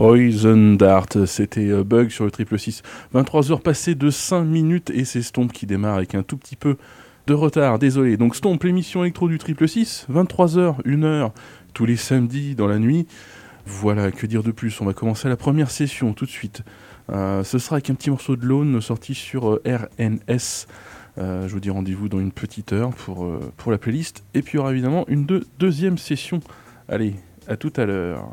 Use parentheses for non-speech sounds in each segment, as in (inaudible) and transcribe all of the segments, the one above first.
Poison Dart, c'était euh, Bug sur le triple 6. 23 heures passées de 5 minutes et c'est Stomp qui démarre avec un tout petit peu de retard, désolé. Donc Stomp, l'émission électro du triple 6, 23h, 1h, tous les samedis dans la nuit. Voilà, que dire de plus? On va commencer la première session tout de suite. Euh, ce sera avec un petit morceau de Lone sorti sur euh, RNS. je vous dis rendez-vous dans une petite heure pour, pour la playlist. Et puis il y aura évidemment une deuxième session. Allez, à tout à l'heure.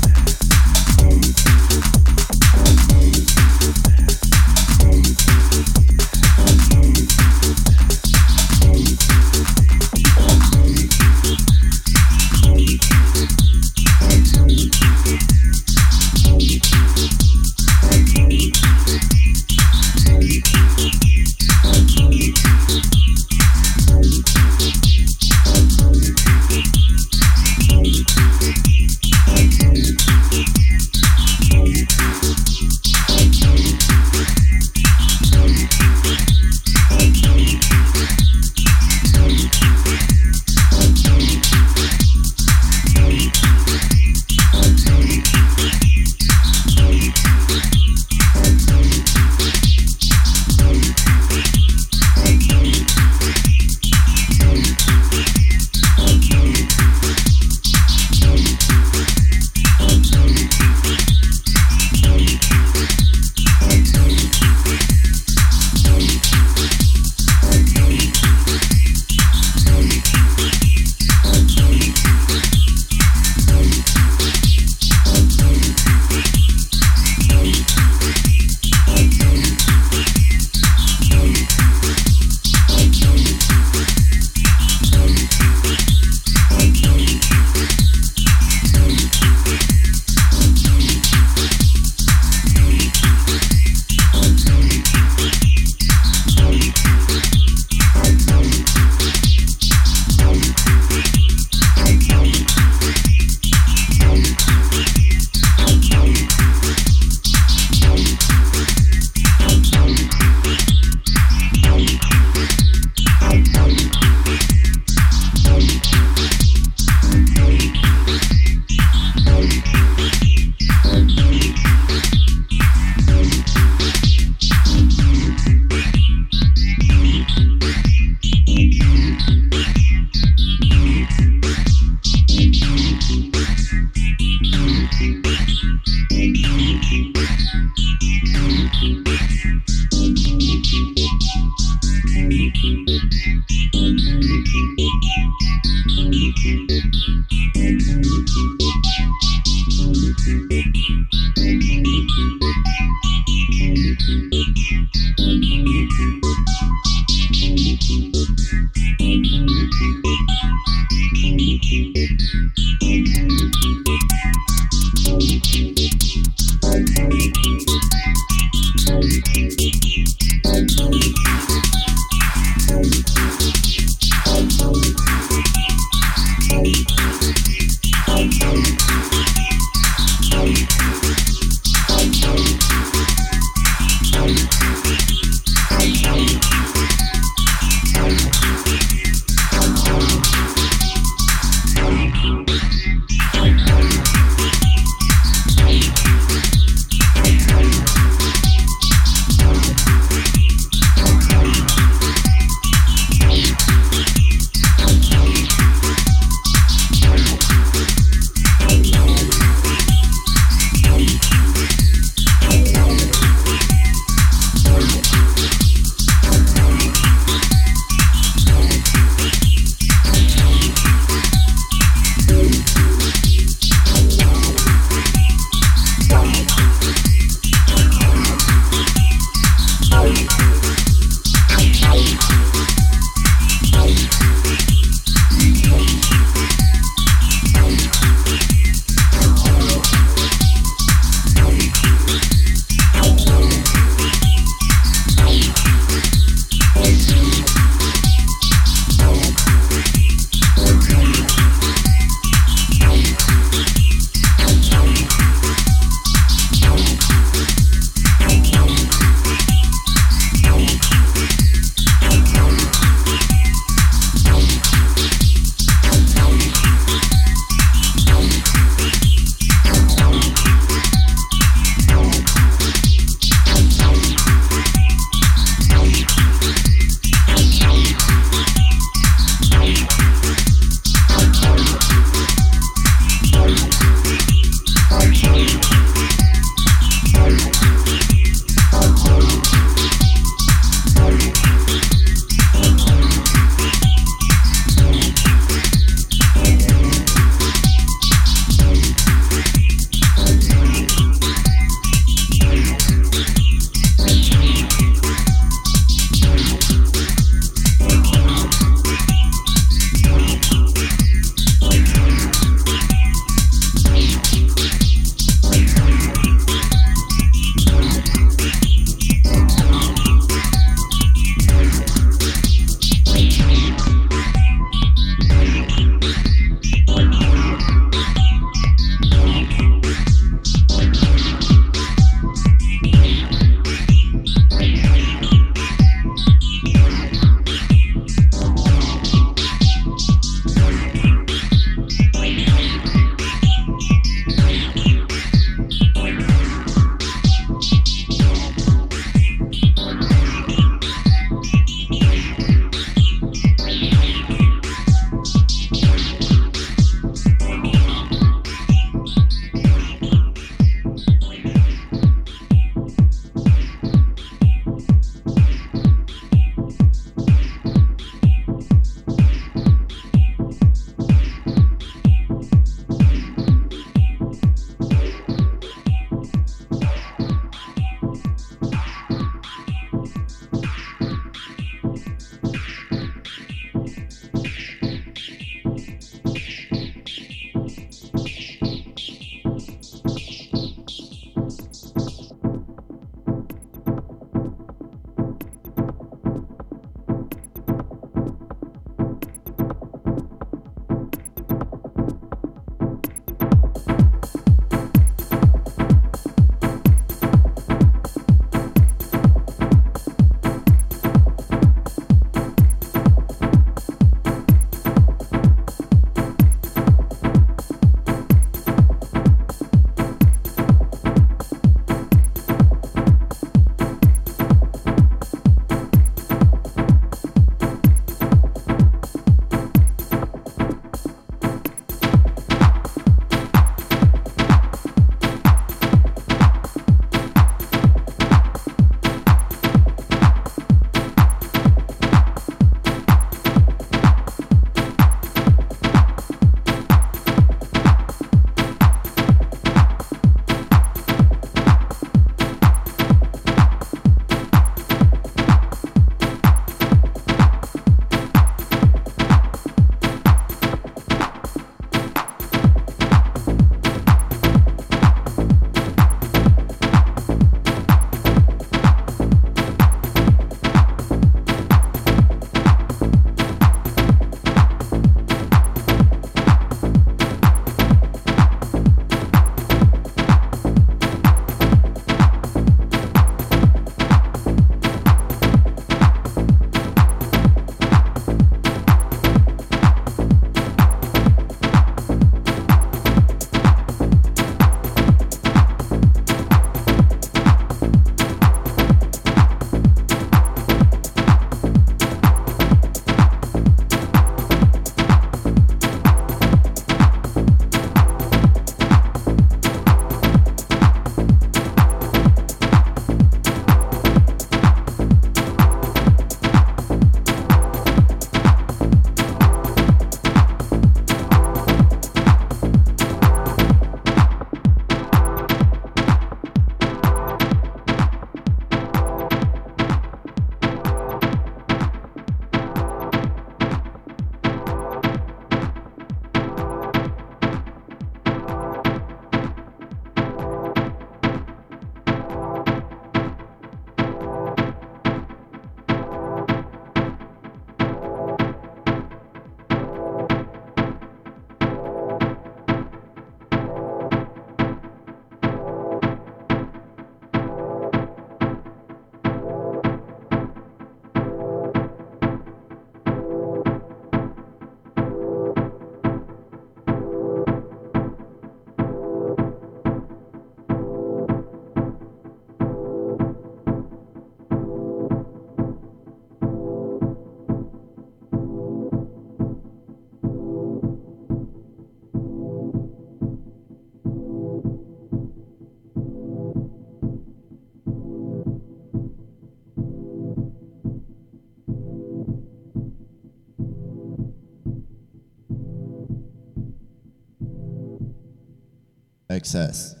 Excess.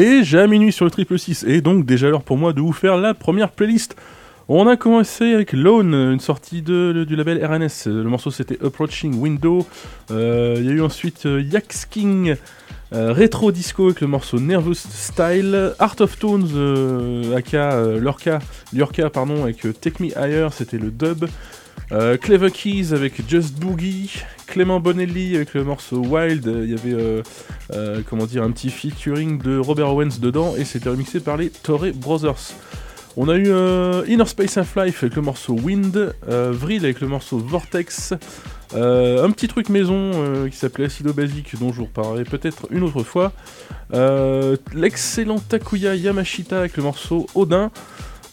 Déjà minuit sur le triple 6, et donc déjà l'heure pour moi de vous faire la première playlist. On a commencé avec Lone, une sortie du label RNS. Le morceau c'était Approaching Window. Euh, il y a eu ensuite euh, Yax King, euh, Retro Disco avec le morceau Nervous Style. Art of Tones, aka Lurka, Lurka pardon, avec Take Me Higher, c'était le dub. Clever Keys avec Just Boogie, Clément Bonelli avec le morceau Wild, il y avait comment dire un petit featuring de Robert Owens dedans et c'était remixé par les Torre Brothers. On a eu euh, Inner Space of Life avec le morceau Wind, euh, Vril avec le morceau Vortex, euh, un petit truc maison qui s'appelait Acido Basic dont je vous reparlerai peut-être une autre fois, l'excellent Takuya Yamashita avec le morceau Odin,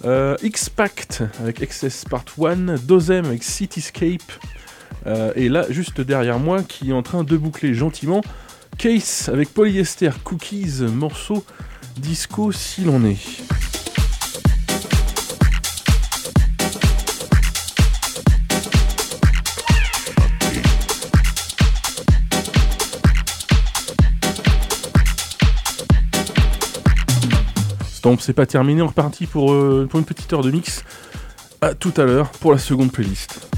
X-Pact avec Excess Part 1, Dozem avec Cityscape, et là juste derrière moi qui est en train de boucler gentiment, Case avec Polyester Cookies, morceau disco si l'on est. Donc c'est pas terminé, on est reparti pour, euh, pour une petite heure de mix. A tout à l'heure pour la seconde playlist.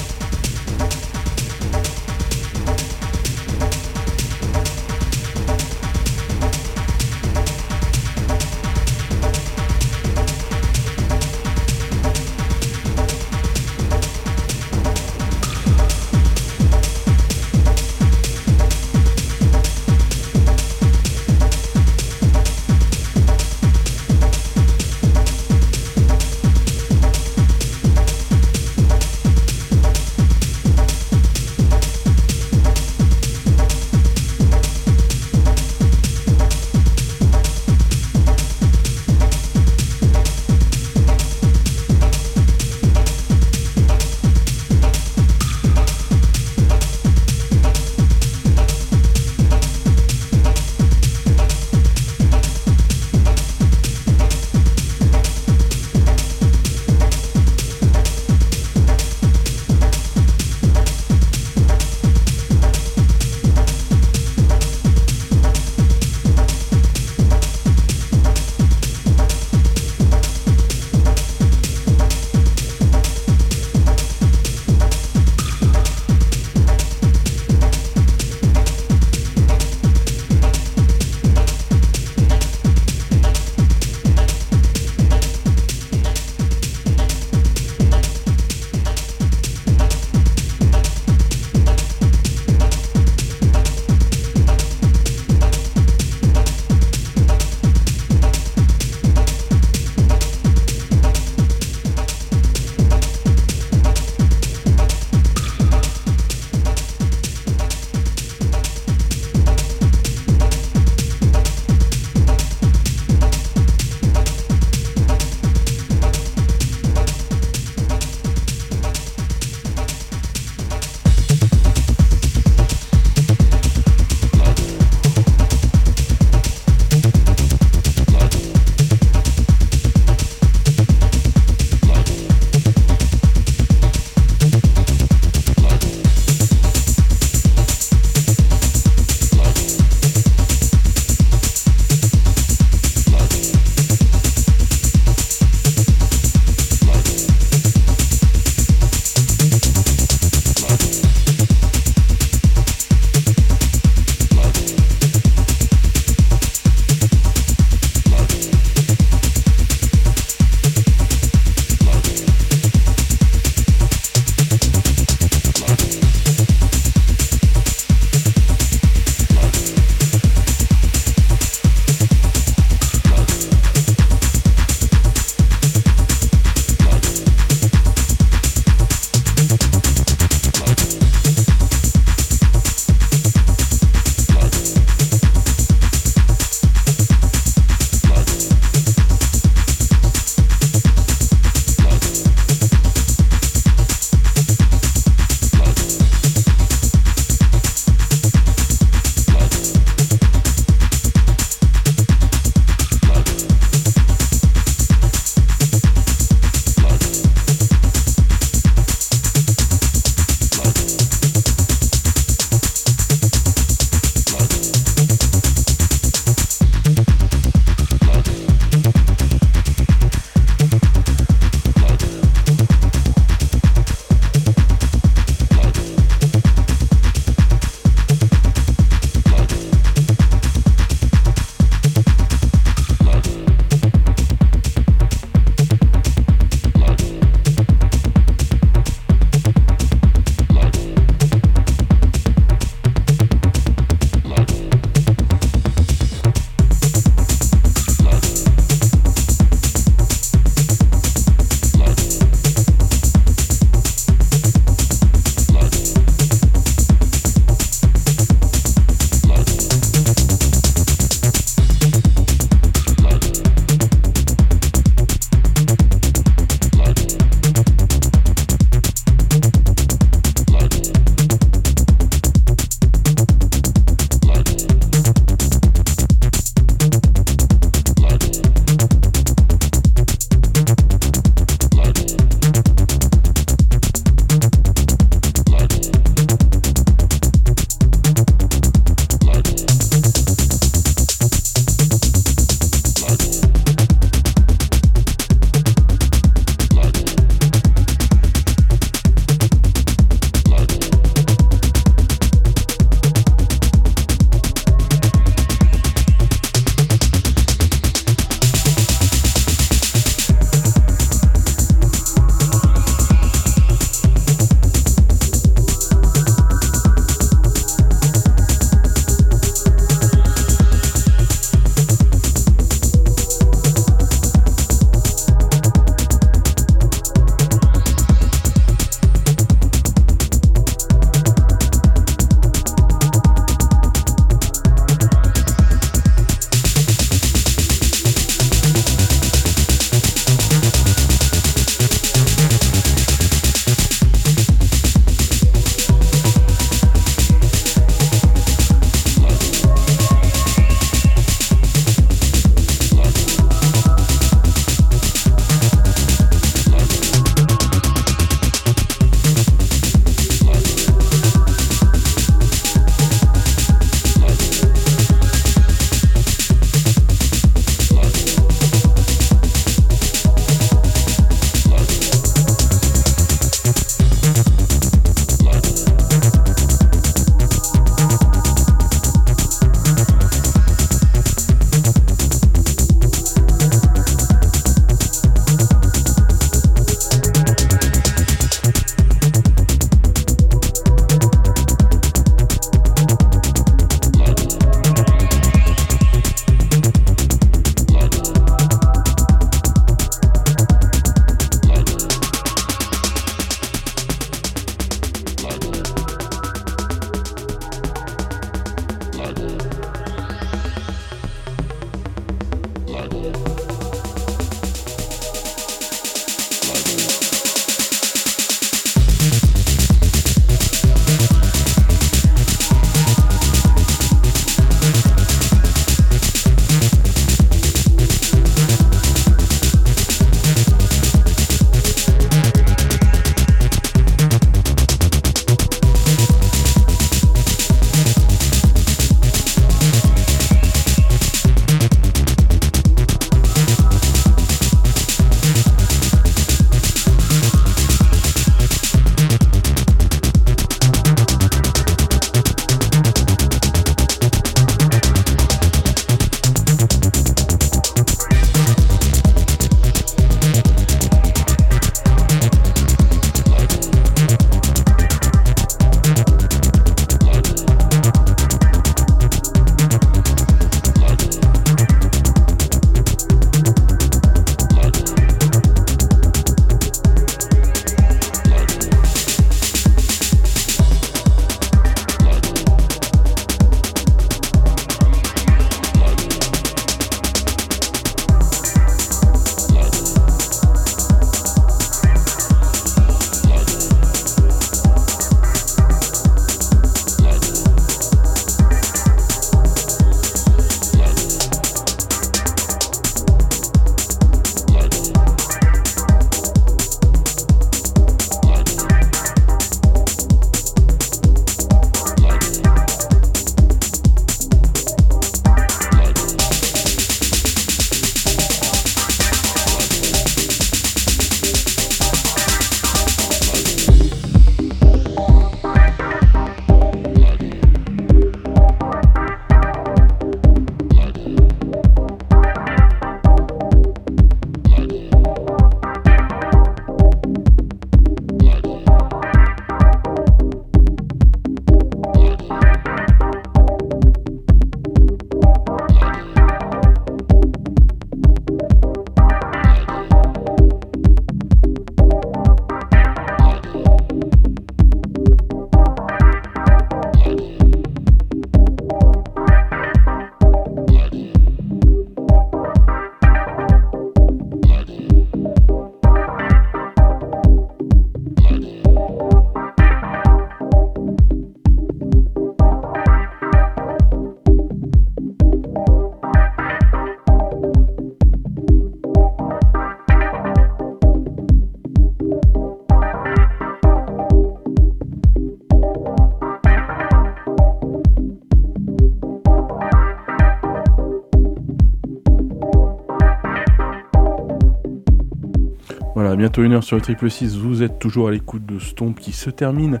Bientôt une heure sur le triple 6, vous êtes toujours à l'écoute de Stomp qui se termine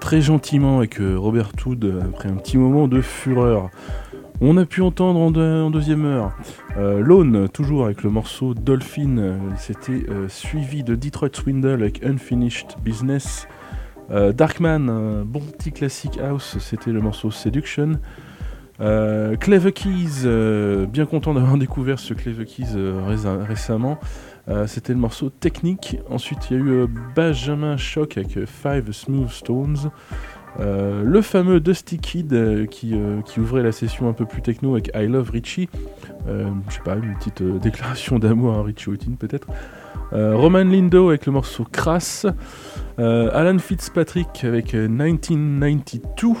très gentiment avec euh, Robert Hood après un petit moment de fureur. On a pu entendre en, deuxième heure euh, Lone, toujours avec le morceau Dolphin. Euh, c'était euh, suivi de Detroit Swindle avec Unfinished Business. Darkman, un bon petit classique house, c'était le morceau Seduction. Clever Keys, bien content d'avoir (laughs) découvert ce Clever Keys récemment. C'était le morceau Technique. Ensuite, il y a eu Benjamin Shock avec Five Smooth Stones. Euh, le fameux Dusty Kid euh, euh, qui, ouvrait la session un peu plus techno avec I Love Richie. je sais pas, une petite (laughs) déclaration d'amour à Richie Houghton peut-être. Roman Lindo avec le morceau Crass. Alan Fitzpatrick avec 1992.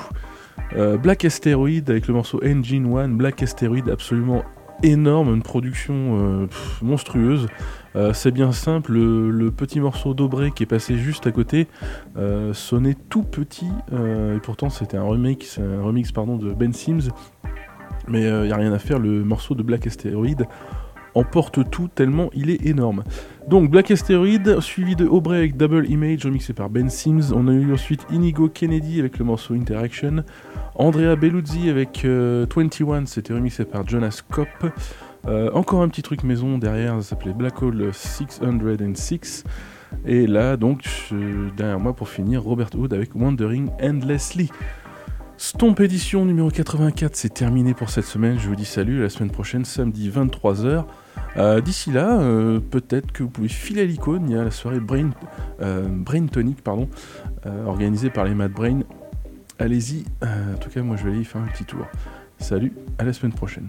Black Asteroid avec le morceau Engine One. Black Asteroid absolument énorme, une production monstrueuse. Euh, c'est bien simple, le, petit morceau d'Aubrey qui est passé juste à côté euh, sonnait tout petit, euh, et pourtant c'était un remix, un remix de Ben Sims, mais il n'y a rien à faire, le morceau de Black Asteroid emporte tout tellement il est énorme. Donc Black Asteroid, suivi de Aubrey avec Double Image, remixé par Ben Sims. On a eu ensuite Inigo Kennedy avec le morceau Interaction. Andrea Belluzzi avec 21, c'était remixé par Jonas Kopp. Euh, encore un petit truc maison derrière, ça s'appelait Black Hole 606. Et là, donc, derrière moi pour finir, Robert Hood avec Wandering Endlessly. Stomp édition numéro 84, c'est terminé pour cette semaine. Je vous dis salut, la semaine prochaine, samedi 23h. Euh, d'ici là, euh, peut-être que vous pouvez filer à l'icône. Il y a la soirée Brain, Brain Tonic pardon, organisée par les Mad Brain. Allez-y, en tout cas, moi je vais aller y faire un petit tour. Salut, à la semaine prochaine.